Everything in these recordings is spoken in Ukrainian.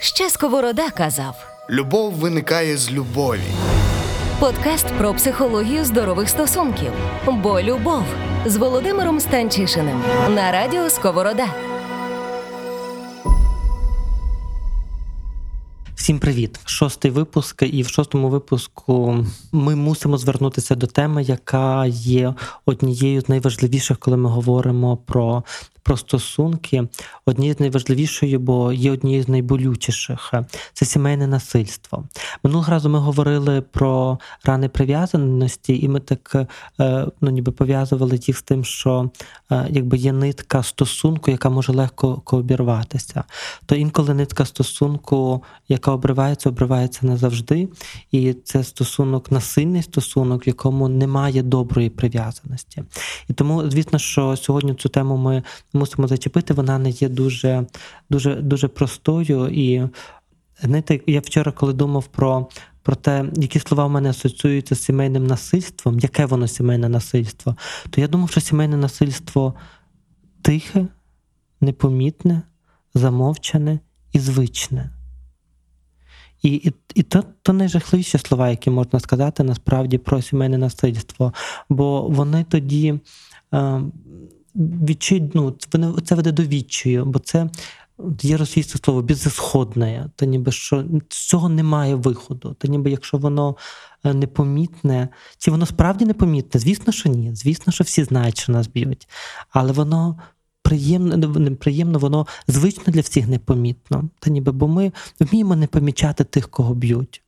Ще Сковорода казав. Любов виникає з любові. Подкаст про психологію здорових стосунків. Бо любов з Володимиром Станчишиним на радіо Сковорода. Всім привіт! Шостий випуск, і в шостому випуску ми мусимо звернутися до теми, яка є однією з найважливіших, коли ми говоримо про про стосунки. Однією з найважливішої, бо є однією з найболючіших це сімейне насильство. Минулого разу ми говорили про рани прив'язаності, і ми так е, ну, ніби пов'язували їх з тим, що е, якби є нитка стосунку, яка може легко обірватися. То інколи нитка стосунку, яка обривається, обривається назавжди. І це стосунок, насильний стосунок, в якому немає доброї прив'язаності. І тому, звісно, що сьогодні цю тему ми мусимо зачепити, вона не є дуже дуже, дуже простою. І знаєте, я вчора, коли думав про про те, які слова в мене асоціюються з сімейним насильством, яке воно сімейне насильство, то я думав, що сімейне насильство тихе, непомітне, замовчане і звичне. І і, і то то найжахливіші слова, які можна сказати насправді про сімейне насильство, бо вони тоді е, відчують, ну, це веде до відчую, бо це є російське слово безісходне, то ніби що з цього немає виходу. То ніби якщо воно е, непомітне, чи воно справді непомітне? Звісно, що ні. Звісно, що всі знають, що нас б'ють, але воно. Приємно, неприємно, воно звично для всіх непомітно. Та ніби, бо ми вміємо не помічати тих, кого б'ють.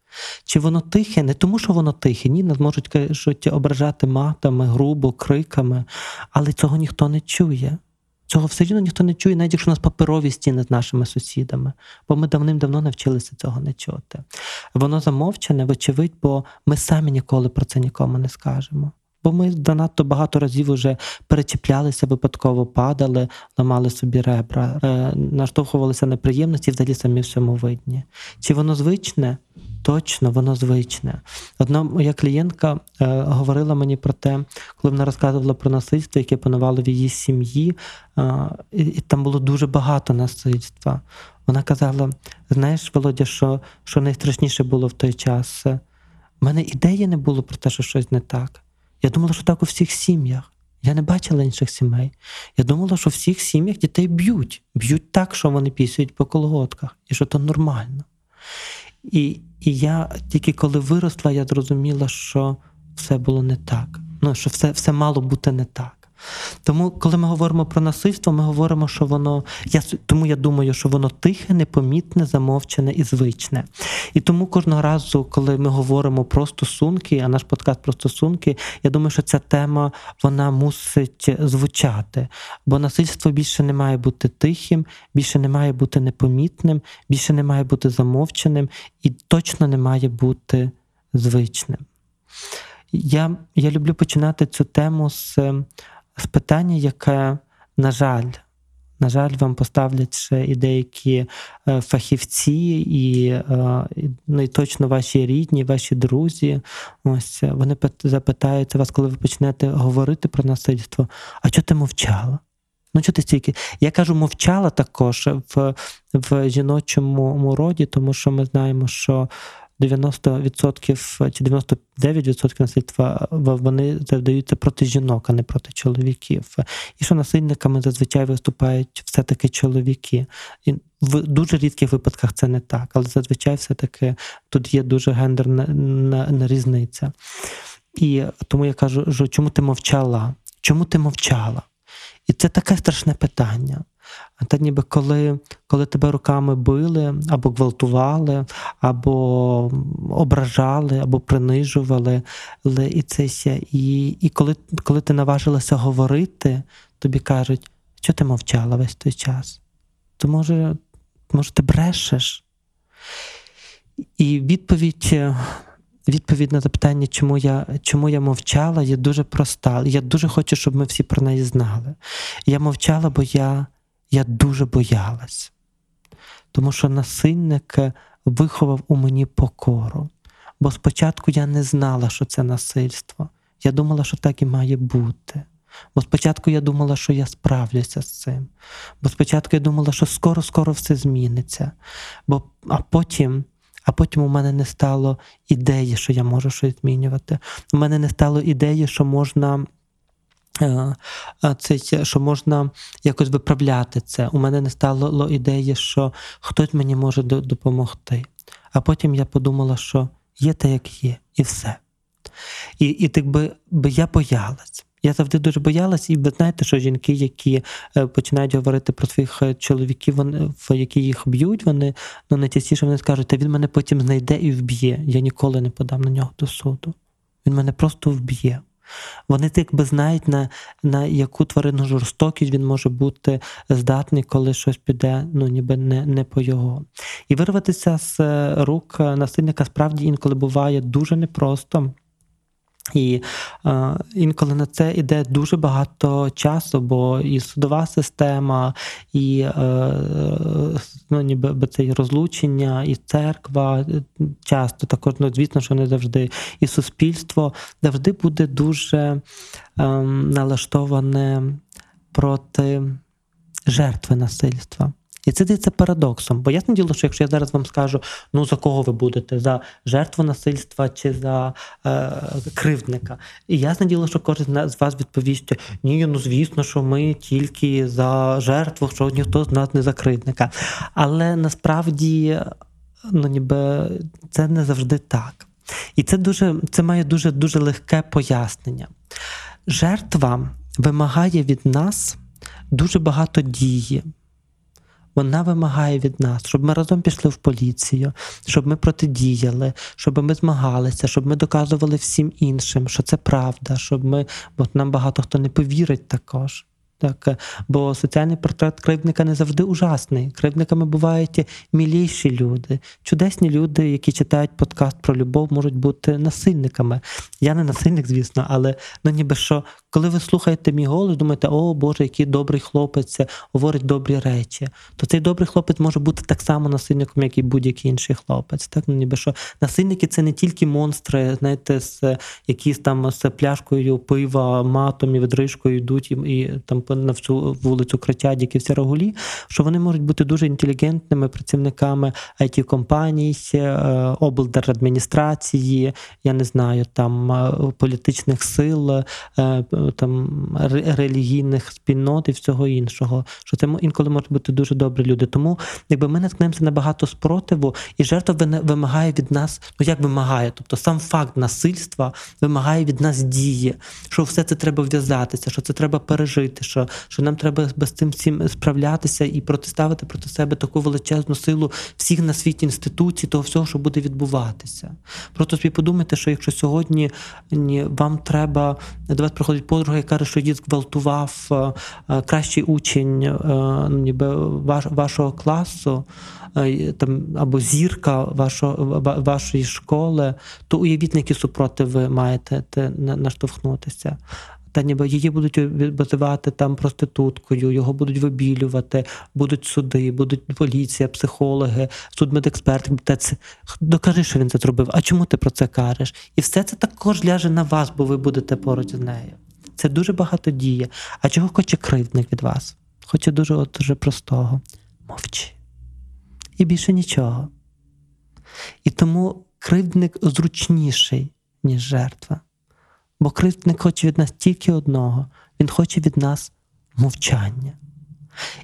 Чи воно тихе? Не тому, що воно тихе, ні, нас можуть кажуть, ображати матами, грубо, криками, але цього ніхто не чує. Цього все одно ніхто не чує, навіть якщо у нас паперові стіни з нашими сусідами, бо ми давним-давно навчилися цього не чути. Воно замовчане, вочевидь, бо ми самі ніколи про це нікому не скажемо. Бо ми занадто багато разів вже перечіплялися, випадково падали, ламали собі ребра, е, наштовхувалися неприємності, взагалі самі всьому видні. Чи воно звичне? Точно, воно звичне. Одна моя клієнтка е, говорила мені про те, коли вона розказувала про насильство, яке панувало в її сім'ї, е, і, там було дуже багато насильства. Вона казала: знаєш, Володя, що що найстрашніше було в той час? У мене ідеї не було про те, що щось не так. Я думала, що так у всіх сім'ях. Я не бачила інших сімей. Я думала, що в всіх сім'ях дітей б'ють, б'ють так, що вони пісують по колготках, і що то нормально. І і я тільки коли виросла, я зрозуміла, що все було не так. Ну, що все, все мало бути не так. Тому, коли ми говоримо про насильство, ми говоримо, що воно я тому я думаю, що воно тихе, непомітне, замовчене і звичне. І тому кожного разу, коли ми говоримо про стосунки, а наш подкаст про стосунки, я думаю, що ця тема вона мусить звучати. Бо насильство більше не має бути тихим, більше не має бути непомітним, більше не має бути замовченим і точно не має бути звичним. Я, Я люблю починати цю тему з з питання, яке, на жаль, на жаль, вам поставлять ще і деякі е, фахівці, і е, ну, і точно ваші рідні, ваші друзі. Ось вони запитаються вас, коли ви почнете говорити про насильство. А чого ти мовчала? Ну, чого ти стільки? Я кажу, мовчала також в в жіночому роді, тому що ми знаємо, що 90% чи 99% насильства вони завдаються проти жінок, а не проти чоловіків. І що насильниками зазвичай виступають все-таки чоловіки. І в дуже рідких випадках це не так, але зазвичай все-таки тут є дуже гендерна різниця. І тому я кажу, що чому ти мовчала? Чому ти мовчала? І це таке страшне питання. Та ніби коли коли тебе руками били, або гвалтували, або ображали, або принижували, і це і, і коли коли ти наважилася говорити, тобі кажуть, що ти мовчала весь той час? То може, може, ти брешеш? І відповідь. Відповідь на запитання, чому я чому я мовчала, є дуже проста. Я дуже хочу, щоб ми всі про неї знали. Я мовчала, бо я я дуже боялась, тому що насильник виховав у мені покору. Бо спочатку я не знала, що це насильство. Я думала, що так і має бути. Бо спочатку я думала, що я справлюся з цим. Бо спочатку я думала, що скоро-скоро все зміниться. Бо, А потім а потім у мене не стало ідеї, що я можу щось змінювати. У мене не стало ідеї, що можна. Е, це що можна якось виправляти це. У мене не стало ідеї, що хтось мені може допомогти. А потім я подумала, що є те, як є, і все. І і так би, би я боялась. Я завжди дуже боялась, і ви знаєте, що жінки, які е, починають говорити про своїх е, чоловіків, вони, які їх б'ють, вони ну найчастіше вони скажуть, та він мене потім знайде і вб'є. Я ніколи не подам на нього до суду. Він мене просто вб'є. Вони якби знають, на на яку тварину жорстокість він може бути здатний, коли щось піде, ну ніби не не по його. І вирватися з е, рук насильника справді інколи буває дуже непросто. І е, інколи на це йде дуже багато часу, бо і судова система, і е, ну, ніби це розлучення, і церква часто також, ну, звісно, що не завжди, і суспільство завжди буде дуже е, налаштоване проти жертви насильства. І це здається парадоксом. Бо ясне діло, що якщо я зараз вам скажу, ну за кого ви будете? За жертву насильства чи за е, кривдника? І ясне діло, що кожен з вас відповість: ні, ну звісно, що ми тільки за жертву, що ніхто з нас не за кривдника. Але насправді ну ніби це не завжди так. І це дуже це має дуже дуже легке пояснення. Жертва вимагає від нас дуже багато дії. Вона вимагає від нас, щоб ми разом пішли в поліцію, щоб ми протидіяли, щоб ми змагалися, щоб ми доказували всім іншим, що це правда, щоб ми, бо нам багато хто не повірить також. Так, Бо соціальний портрет кривдника не завжди ужасний. Кривдниками бувають міліші люди, чудесні люди, які читають подкаст про любов, можуть бути насильниками. Я не насильник, звісно, але ну ніби що, коли ви слухаєте мій голос, думаєте, о Боже, який добрий хлопець говорить добрі речі, то цей добрий хлопець може бути так само насильником, як і будь-який інший хлопець. Так, ну ніби що насильники це не тільки монстри, знаєте, з якісь там з пляшкою пива, матом і відрижкою йдуть і, і там на всю вулицю кричать, які всі рогулі, що вони можуть бути дуже інтелігентними працівниками it компаній, е, облдержадміністрації, я не знаю, там е, політичних сил, е, там релігійних спільнот і всього іншого. Що це інколи можуть бути дуже добрі люди. Тому якби ми наткнемося на багато спротиву, і жертва вимагає від нас, ну як вимагає, тобто сам факт насильства вимагає від нас дії, що все це треба в'язатися, що це треба пережити. що що нам треба з цим всім справлятися і протиставити проти себе таку величезну силу всіх на світі інституцій, того всього, що буде відбуватися. Просто собі подумайте, що якщо сьогодні вам треба до вас приходить подруга, яка каже, що її зґвалтував е, е, кращий учень е, ніби вашого класу. Там або зірка вашого, вашої школи, то уявіть, на які супроти ви маєте наштовхнутися та ніби її будуть визивати там проституткою, його будуть вибілювати, будуть суди, будуть поліція, психологи, судмедексперт. Докажи, що він це зробив. А чому ти про це кажеш? І все це також ляже на вас, бо ви будете поруч з нею. Це дуже багато діє. А чого хоче кривдник від вас? Хоче дуже от, дуже простого. Мовчи. І більше нічого. І тому кривдник зручніший, ніж жертва. Бо кривдник хоче від нас тільки одного, він хоче від нас мовчання.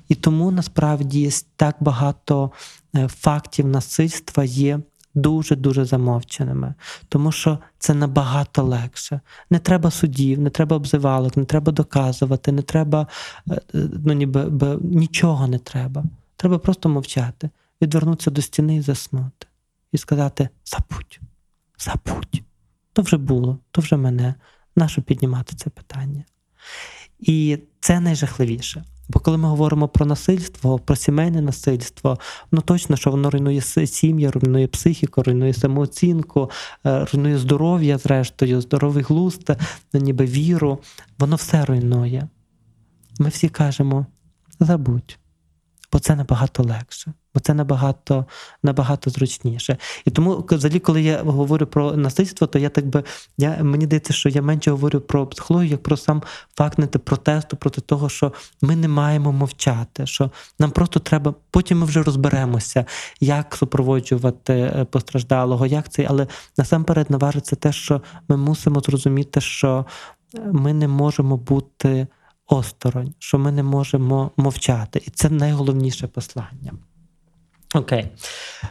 І тому насправді так багато е, фактів насильства є дуже-дуже замовченими, тому що це набагато легше. Не треба судів, не треба обзивалок, не треба доказувати, не треба е, е, ну, ніби, нічого не треба. Треба просто мовчати, відвернутися до стіни і заснути. І сказати: забудь, забудь то вже було, то вже мене. Нащо піднімати це питання? І це найжахливіше. Бо коли ми говоримо про насильство, про сімейне насильство, ну точно, що воно руйнує сім'ю, руйнує психіку, руйнує самооцінку, е, руйнує здоров'я, зрештою, здоровий глузд, ніби віру, воно все руйнує. Ми всі кажемо: забудь, бо це набагато легше Бо це набагато набагато зручніше. І тому, взагалі, коли я говорю про насильство, то я так би я мені здається, що я менше говорю про психологію, як про сам факт не протесту проти того, що ми не маємо мовчати, що нам просто треба. Потім ми вже розберемося, як супроводжувати е, постраждалого, як це, але насамперед наважиться те, що ми мусимо зрозуміти, що ми не можемо бути осторонь, що ми не можемо мовчати. І це найголовніше послання. Окей,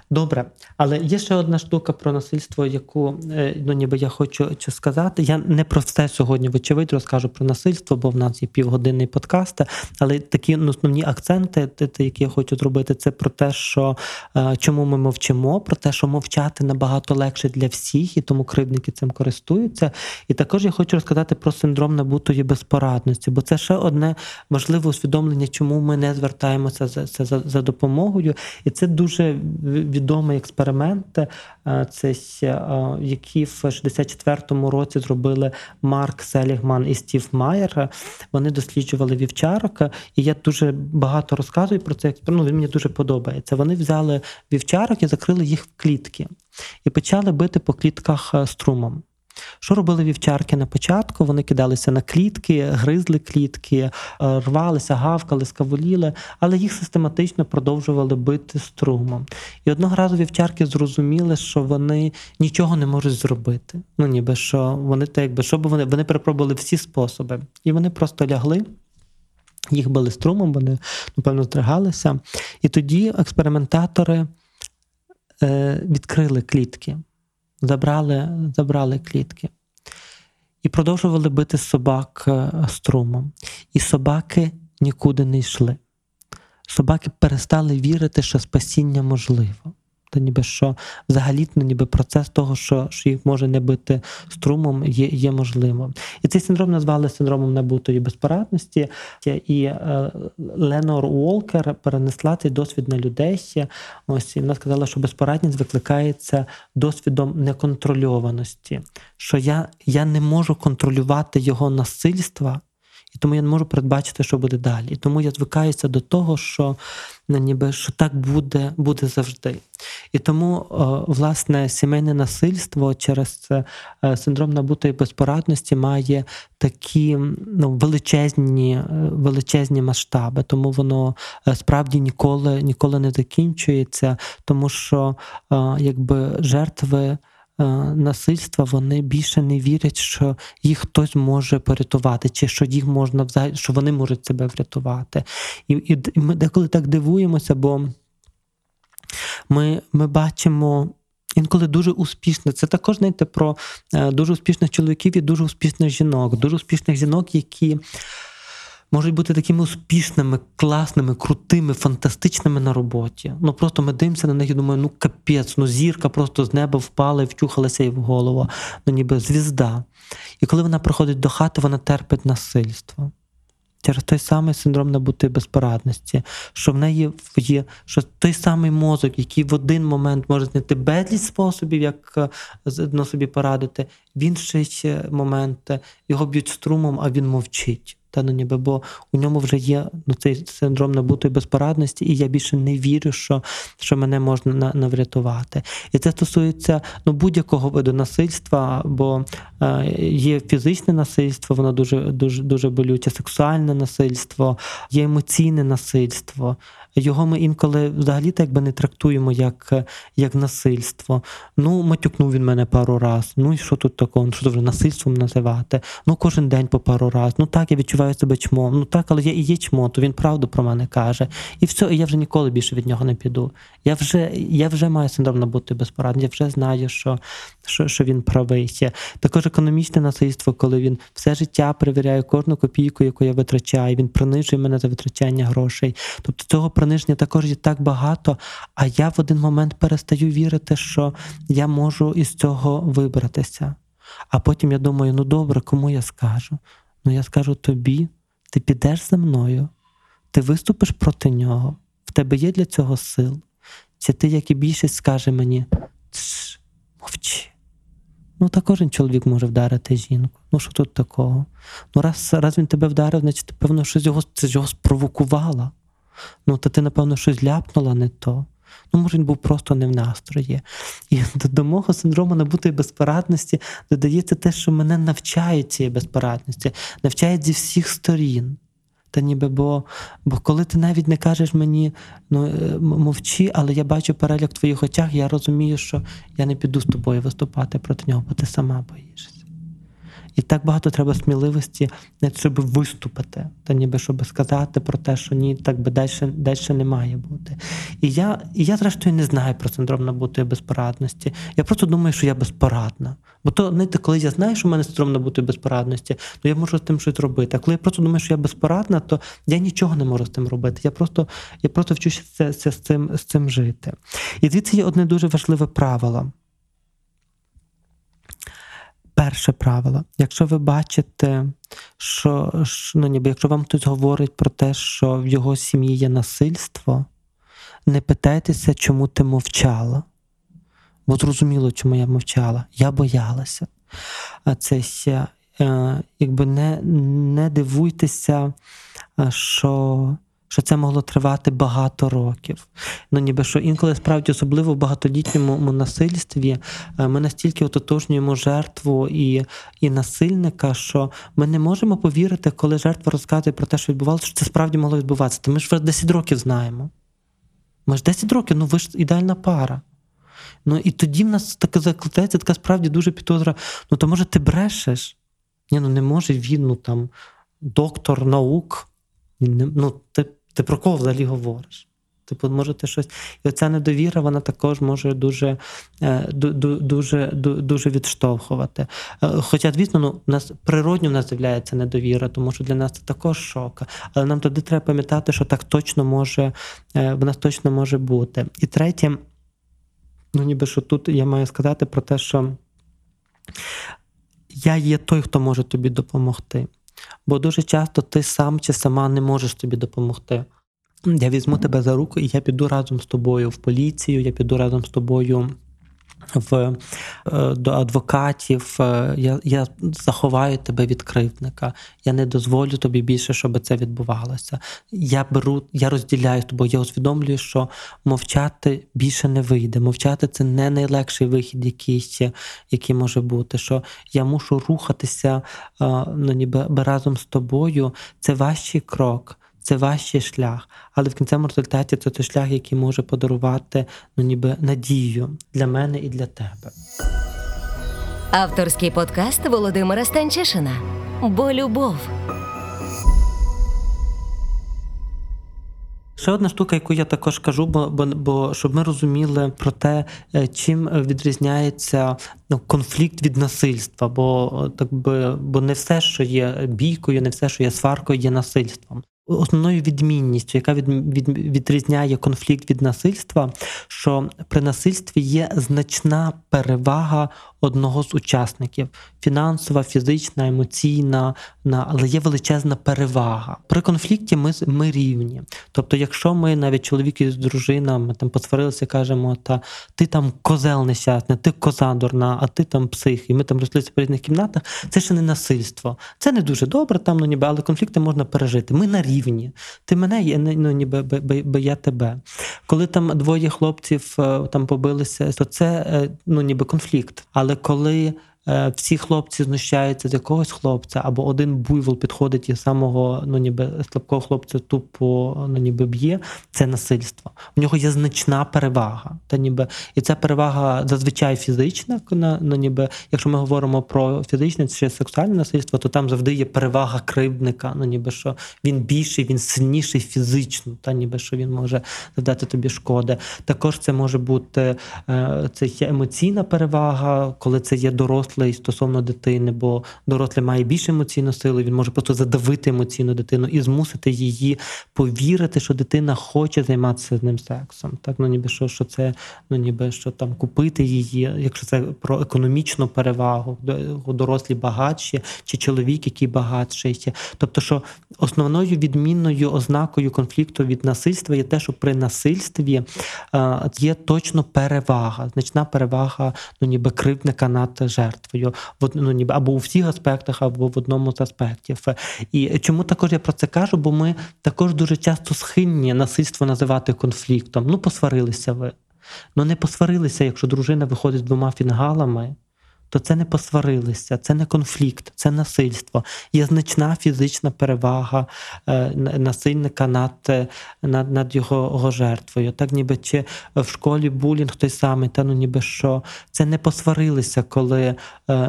добре. Але є ще одна штука про насильство, яку е, ну, ніби я хочу сказати. Я не про все сьогодні, вочевидь, розкажу про насильство, бо в нас є півгодинний подкаст. Але такі ну, основні акценти, які я хочу зробити, це про те, що е, чому ми мовчимо, про те, що мовчати набагато легше для всіх, і тому кривдники цим користуються. І також я хочу розказати про синдром набутої безпорадності, бо це ще одне важливе усвідомлення, чому ми не звертаємося за, за, за допомогою. І це дуже відомий експеримент, е, це е, який в 64-му році зробили Марк Селігман і Стів Майер. Вони досліджували вівчарок, і я дуже багато розказую про цей експеримент. Ну, Він мені дуже подобається. Вони взяли вівчарок і закрили їх в клітки і почали бити по клітках е, струмом. Що робили вівчарки на початку? Вони кидалися на клітки, гризли клітки, е, рвалися, гавкали, скаволіли, але їх систематично продовжували бити струмом. І одного разу вівчарки зрозуміли, що вони нічого не можуть зробити. Ну ніби що вони так, якби що вони вони перепробували всі способи, і вони просто лягли. Їх били струмом, вони напевно здригалися. І тоді експериментатори е, відкрили клітки забрали, забрали клітки. І продовжували бити собак е, струмом. І собаки нікуди не йшли. Собаки перестали вірити, що спасіння можливо то ніби що взагалі ну, ніби процес того, що що їх може не бити струмом, є є можливим. І цей синдром назвали синдромом набутої безпорадності. І е, Ленор Уолкер перенесла цей досвід на людей. Ось і вона сказала, що безпорадність викликається досвідом неконтрольованості, що я, я не можу контролювати його насильства. І тому я не можу передбачити, що буде далі. І тому я звикаюся до того, що ну, ніби що так буде буде завжди. І тому, власне, сімейне насильство через е, синдром набутої безпорадності має такі ну, величезні е, величезні масштаби, тому воно е, справді ніколи, ніколи не закінчується, тому що якби жертви. Е, насильства вони більше не вірять, що їх хтось може порятувати, чи що їх можна взагалі, що вони можуть себе врятувати. І, і, і ми деколи так дивуємося, бо ми, ми бачимо. Інколи дуже успішно. Це також знаєте, про е, дуже успішних чоловіків і дуже успішних жінок, дуже успішних жінок, які можуть бути такими успішними, класними, крутими, фантастичними на роботі. Ну просто ми дивимося на них і думаємо, ну капець, ну зірка просто з неба впала і втюхалася їй в голову, ну ніби звізда. І коли вона приходить до хати, вона терпить насильство. Через той самий синдром набутої безпорадності, що в неї є що той самий мозок, який в один момент може знайти безліч способів, як е, на собі порадити, в інший момент його б'ють струмом, а він мовчить та ну ніби, бо у ньому вже є ну, цей синдром набутої безпорадності, і я більше не вірю, що що мене можна наврятувати. І це стосується ну, будь-якого виду насильства, бо е, є фізичне насильство, воно дуже дуже дуже болюче, сексуальне насильство, є емоційне насильство. Його ми інколи взагалі так би не трактуємо як як насильство. Ну, матюкнув він мене пару раз. Ну і що тут такого? Ну, що вже насильством називати? Ну, кожен день по пару раз. Ну так, я відчуваю себе чмом. Ну так, але я і є чмо, то він правду про мене каже. І все, і я вже ніколи більше від нього не піду. Я вже я вже маю синдром набути безпорадним, я вже знаю, що що, що він правий. Також економічне насильство, коли він все життя перевіряє кожну копійку, яку я витрачаю. Він принижує мене за витрачання грошей. Тобто цього приниження також є так багато. А я в один момент перестаю вірити, що я можу із цього вибратися. А потім я думаю: ну добре, кому я скажу? Ну я скажу тобі, ти підеш за мною, ти виступиш проти нього, в тебе є для цього сил. Чи ти, як і більшість, скаже мені, мовчи. Ну, та кожен чоловік може вдарити жінку. Ну, що тут такого? Ну, раз раз він тебе вдарив, значить, певно, щось його це його спровокувало. Ну, то ти, напевно, щось ляпнула не то. Ну, може, він був просто не в настрої. І до мого синдрому набутої безпорадності додається те, що мене навчають цієї безпорадності, навчають зі всіх сторін. Та ніби, бо, бо коли ти навіть не кажеш мені, ну е, мовчи, але я бачу переляк в твоїх очах, я розумію, що я не піду з тобою виступати проти нього, бо ти сама боїшся. І так багато треба сміливості, щоб виступити, та ніби щоб сказати про те, що ні, так би далі, далі не має бути. І я, і я, зрештою, не знаю про синдром набутої безпорадності. Я просто думаю, що я безпорадна. Бо то, знаєте, коли я знаю, що в мене синдром набутої безпорадності, то я можу з тим щось робити. А коли я просто думаю, що я безпорадна, то я нічого не можу з тим робити. Я просто я просто вчуся з цим, з цим жити. І звідси є одне дуже важливе правило. Перше правило. Якщо ви бачите, що ну, ніби якщо вам хтось говорить про те, що в його сім'ї є насильство, не питайтеся, чому ти мовчала. Бо зрозуміло, чому я мовчала. Я боялася. А це ще, е, якби не, не дивуйтеся, що що це могло тривати багато років. Ну ніби що інколи справді, особливо в багатолітньому насильстві, е, ми настільки ототожнюємо жертву і і насильника, що ми не можемо повірити, коли жертва розказує про те, що відбувалося, що це справді могло відбуватися. Ми ж вже 10 років знаємо. Ми ж 10 років, ну ви ж ідеальна пара. Ну і тоді в нас таке закладається така справді дуже підозра. Ну то може ти брешеш? Ні, ну не може він, ну там доктор наук. Ну, ти ти про кого взагалі говориш? Типу, може ти щось. І оця недовіра, вона також може дуже е, дуже, дуже відштовхувати. Е, хоча, звісно, ну, у нас природньо в нас з'являється недовіра, тому що для нас це також шок. Але нам тоді треба пам'ятати, що так точно може, е, в нас точно може бути. І третє, ну ніби що тут я маю сказати про те, що я є той, хто може тобі допомогти. Бо дуже часто ти сам чи сама не можеш тобі допомогти. Я візьму тебе за руку, і я піду разом з тобою в поліцію, я піду разом з тобою в, е, До адвокатів, е, я я заховаю тебе від кривдника, я не дозволю тобі більше, щоб це відбувалося. Я беру, я розділяю з тобою, я усвідомлюю, що мовчати більше не вийде. Мовчати це не найлегший вихід, який ще, який може бути. Що я мушу рухатися е, ну, ніби разом з тобою. Це важчий крок це важчий шлях, але в кінцевому результаті це той шлях, який може подарувати ну, ніби надію для мене і для тебе. Авторський подкаст Володимира Станчишина. Бо любов. Ще одна штука, яку я також кажу, бо бо, бо щоб ми розуміли про те, е, чим відрізняється ну, конфлікт від насильства, бо так би бо не все, що є бійкою, не все, що є сваркою, є насильством. Основною відмінністю, яка від, від, відрізняє конфлікт від насильства, що при насильстві є значна перевага одного з учасників фінансова, фізична, емоційна, але є величезна перевага. При конфлікті ми ми рівні. Тобто, якщо ми навіть чоловік із дружина, ми там посварилися, кажемо, та ти там козел нещасний, ти коза дурна, а ти там псих, і ми там рослися в різних кімнатах, це ще не насильство. Це не дуже добре, там ну ніби, але конфлікти можна пережити. Ми на рівні. Ти мене є ну, ніби бо я тебе. Коли там двоє хлопців е, там побилися, то це е, ну ніби конфлікт. Але коли всі хлопці знущаються з якогось хлопця, або один буйвол підходить і самого ну ніби слабкого хлопця тупо ну ніби б'є, це насильство. У нього є значна перевага. Та ніби І ця перевага зазвичай фізична. Ну, ніби, Якщо ми говоримо про фізичне чи сексуальне насильство, то там завжди є перевага кривдника. Ну ніби що він більший, він сильніший фізично, та ніби що він може завдати тобі шкоди. Також це може бути е, це є емоційна перевага, коли це є дорослий дорослий стосовно дитини, бо дорослий має більше емоційну силу, він може просто задавити емоційну дитину і змусити її повірити, що дитина хоче займатися з ним сексом. Так, ну ніби що, що це, ну ніби що там купити її, якщо це про економічну перевагу, дорослі багатші, чи чоловік, який багатший. Тобто, що основною відмінною ознакою конфлікту від насильства є те, що при насильстві є точно перевага, значна перевага, ну ніби кривдника над жертвою жертвою, в ну, ніби або у всіх аспектах, або в одному з аспектів. І чому також я про це кажу? Бо ми також дуже часто схильні насильство називати конфліктом. Ну, посварилися ви. Ну не посварилися, якщо дружина виходить з двома фінгалами, то це не посварилися, це не конфлікт, це насильство. Є значна фізична перевага е, насильника над, е, над, над його, жертвою. Так ніби чи в школі булінг той самий, та ну ніби що це не посварилися, коли е,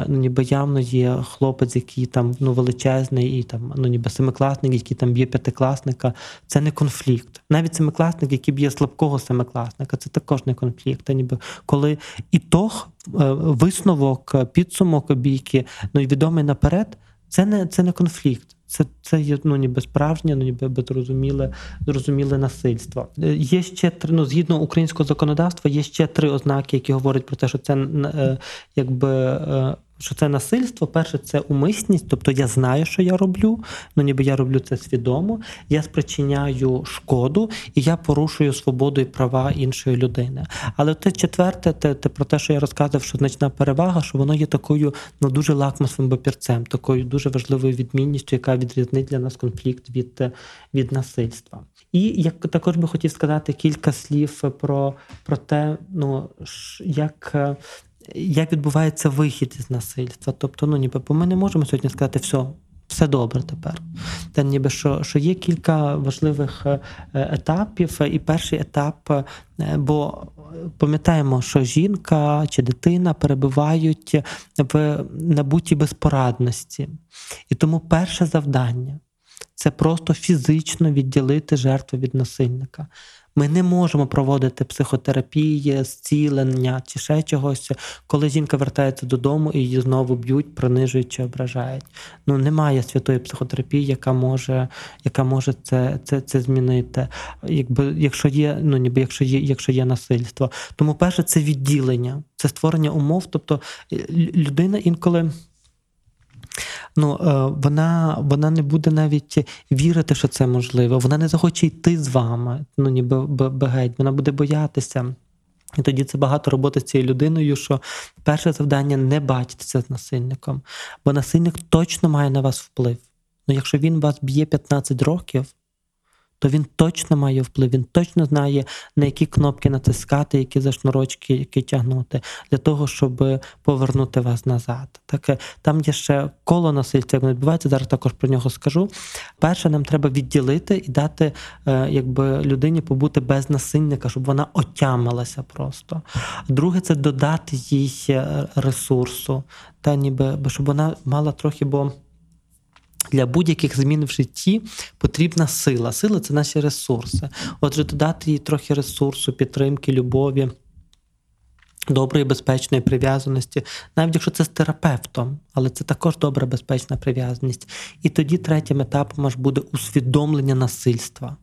ну, ніби явно є хлопець, який там ну, величезний, і там ну ніби семикласник, який там б'є п'ятикласника. Це не конфлікт. Навіть семикласник, який б'є слабкого семикласника, це також не конфлікт. Та ніби коли ітог, е, висновок, е, підсумок бійки, ну і відомий наперед, це не, це не конфлікт. Це, це є ну, ніби справжнє, ну ніби зрозуміле, зрозуміле насильство. Е, Є ще три, ну, згідно українського законодавства, є ще три ознаки, які говорять про те, що це е, якби. Що це насильство, перше, це умисність, тобто я знаю, що я роблю, ну ніби я роблю це свідомо, я спричиняю шкоду і я порушую свободу і права іншої людини. Але те четверте, те, те про те, що я розказував, що значна перевага, що воно є такою ну дуже лакмусовим папірцем, такою дуже важливою відмінністю, яка відрізнить для нас конфлікт від, від насильства. І як також би хотів сказати кілька слів про, про те, ну як. Е, як відбувається вихід із насильства. Тобто, ну ніби, бо ми не можемо сьогодні сказати, все, все добре тепер. Та ніби що, що є кілька важливих е, етапів, і перший етап, е, бо пам'ятаємо, що жінка чи дитина перебувають в набутій безпорадності. І тому перше завдання це просто фізично відділити жертву від насильника. Ми не можемо проводити психотерапії, зцілення чи ще чогось, коли жінка вертається додому і її знову б'ють, принижують чи ображають. Ну немає святої психотерапії, яка може, яка може це, це, це змінити. Якби якщо є, ну ніби якщо є, якщо є насильство. Тому перше це відділення, це створення умов. Тобто е, людина інколи. Ну, е, вона, вона не буде навіть вірити, що це можливо. Вона не захоче йти з вами, ну ніби геть, вона буде боятися. І тоді це багато роботи з цією людиною, що перше завдання не бачитися з насильником, бо насильник точно має на вас вплив. Ну, якщо він вас б'є 15 років, то він точно має вплив, він точно знає, на які кнопки натискати, які за шнурочки які тягнути, для того, щоб повернути вас назад. Так, е, там є ще коло насильства, як воно відбувається, зараз також про нього скажу. Перше, нам треба відділити і дати е, якби, людині побути без насильника, щоб вона отямилася просто. Друге, це додати їй е, ресурсу, та ніби щоб вона мала трохи, бо. Для будь-яких змін в житті потрібна сила. Сила це наші ресурси. Отже, додати їй трохи ресурсу, підтримки, любові, доброї, безпечної прив'язаності, навіть якщо це з терапевтом, але це також добра, безпечна прив'язаність. І тоді третім етапом аж буде усвідомлення насильства.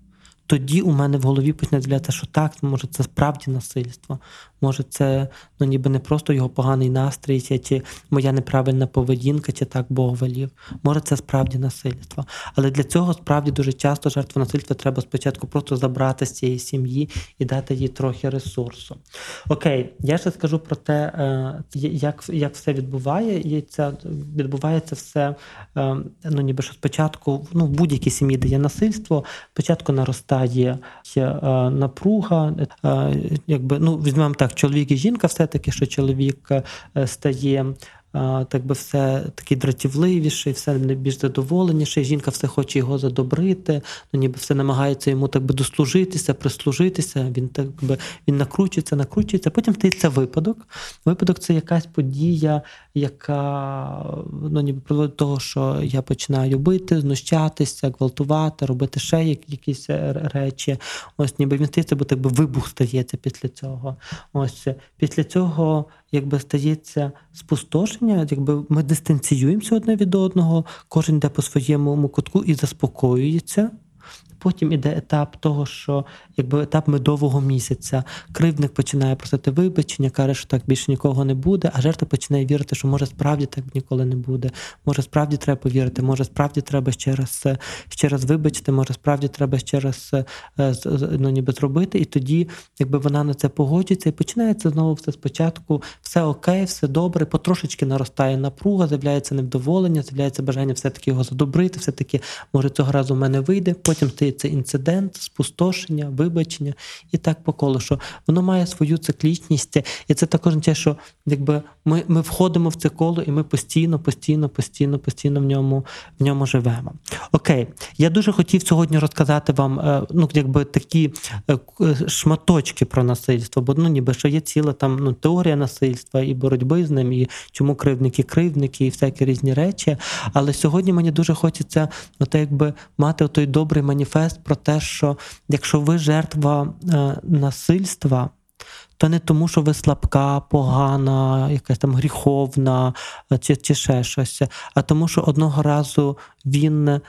Тоді у мене в голові почне з'являтися, що так, може, це справді насильство. Може, це ну, ніби не просто його поганий настрій, чи, моя неправильна поведінка, чи так Бог велів. Може, це справді насильство. Але для цього справді дуже часто жертву насильства треба спочатку просто забрати з цієї сім'ї і дати їй трохи ресурсу. Окей, я ще скажу про те, е, як, як все відбувається. Відбувається все, е, ну ніби що спочатку, ну в будь-якій сім'ї, де є насильство, спочатку наростає е, напруга. Якби, ну, візьмемо так, чоловік і жінка, все-таки, що чоловік е, стає. Так би все такий дратівливіший, все більш задоволеніший. Жінка все хоче його задобрити, ну ніби все намагається йому так би дослужитися, прислужитися. Він так би він накручується, накручується. Потім стається випадок. Випадок це якась подія, яка ну ніби приводить до того, що я починаю бити, знущатися, гвалтувати, робити ще як- якісь речі. Ось ніби він стається, бо так би вибух стається після цього. Ось після цього якби стається спустошення, якби ми дистанціюємося одне від одного, кожен йде по своєму кутку і заспокоюється. Потім іде етап того, що якби етап медового місяця. Кривдник починає просити вибачення, каже, що так більше нікого не буде, а жертва починає вірити, що може справді так ніколи не буде. Може, справді треба повірити, може справді треба ще раз ще раз вибачити, може справді треба ще раз ну, ніби зробити. І тоді, якби вона на це погоджується, і починається знову все спочатку, все окей, все добре, потрошечки наростає напруга, з'являється невдоволення, з'являється бажання все-таки його задобрити, все-таки може цього разу в мене вийде. Потім стається інцидент, спустошення, вибачення і так по колу, що воно має свою циклічність, і це також те, що якби ми ми входимо в це коло, і ми постійно, постійно, постійно, постійно в ньому в ньому живемо. Окей, я дуже хотів сьогодні розказати вам е, ну, якби такі е, шматочки про насильство, бо ну ніби що є ціла там ну, теорія насильства і боротьби з ним, і чому кривдники, кривдники, і всякі різні речі. Але сьогодні мені дуже хочеться ну, так якби мати той добрий маніфест про те, що якщо ви жертва е, насильства, то не тому, що ви слабка, погана, якась там гріховна чи, чи ще щось, а тому, що одного разу він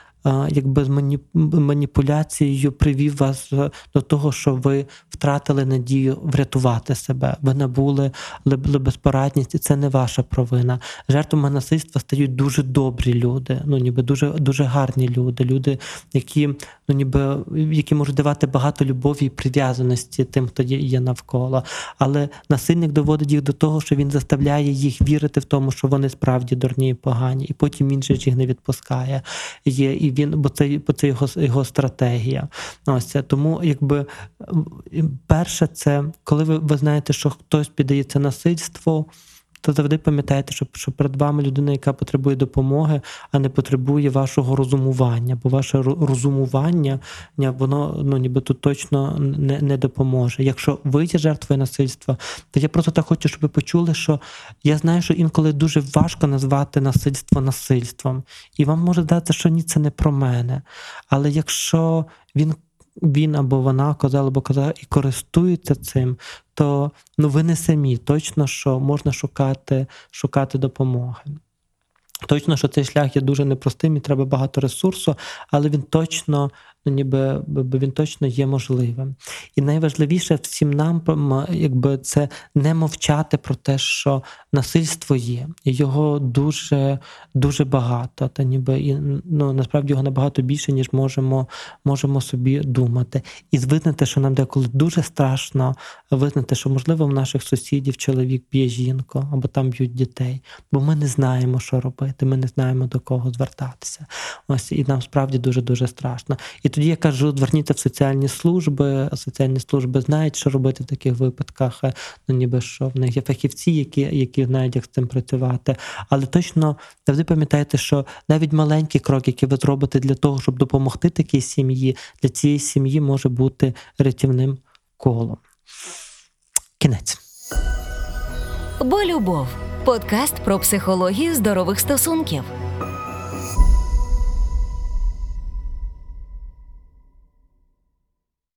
якби з маніпуляцією привів вас до того, що ви втратили надію врятувати себе. Ви набули безпорадність, і це не ваша провина. Жертвами насильства стають дуже добрі люди, ну ніби дуже дуже гарні люди, люди, які ну ніби які можуть давати багато любові і прив'язаності тим, хто є навколо. Але насильник доводить їх до того, що він заставляє їх вірити в тому, що вони справді дурні і погані, і потім він же їх не відпускає. Є і він, бо це бо це його його стратегія. Ось тому, якби перше, це коли ви, ви знаєте, що хтось піддається насильству то завжди пам'ятайте, що що перед вами людина, яка потребує допомоги, а не потребує вашого розумування, бо ваше розумування воно ну ніби тут точно не не допоможе. Якщо ви є жертвою насильства, то я просто так хочу, щоб ви почули, що я знаю, що інколи дуже важко назвати насильство насильством, і вам може здатися, що ні, це не про мене. Але якщо він він або вона казала або казала і користується цим, то ну ви не самі. Точно, що можна шукати, шукати допомоги. Точно, що цей шлях є дуже непростим і треба багато ресурсу, але він точно ну ніби він точно є можливим. І найважливіше всім нам якби це не мовчати про те, що насильство є, і його дуже дуже багато. Та ніби і ну насправді його набагато більше, ніж можемо можемо собі думати. І визнати, що нам деколи дуже страшно визнати, що можливо в наших сусідів чоловік б'є жінку або там б'ють дітей, бо ми не знаємо, що робити, ми не знаємо до кого звертатися. Ось і нам справді дуже дуже страшно. І тоді я кажу, зверніться в соціальні служби, соціальні служби знають, що робити в таких випадках. Ну ніби що в них є фахівці, які які знають, як з цим працювати. Але точно завжди пам'ятайте, що навіть маленький крок, який ви зробите для того, щоб допомогти такій сім'ї, для цієї сім'ї може бути рятівним колом. Кінець. Бо любов подкаст про психологію здорових стосунків.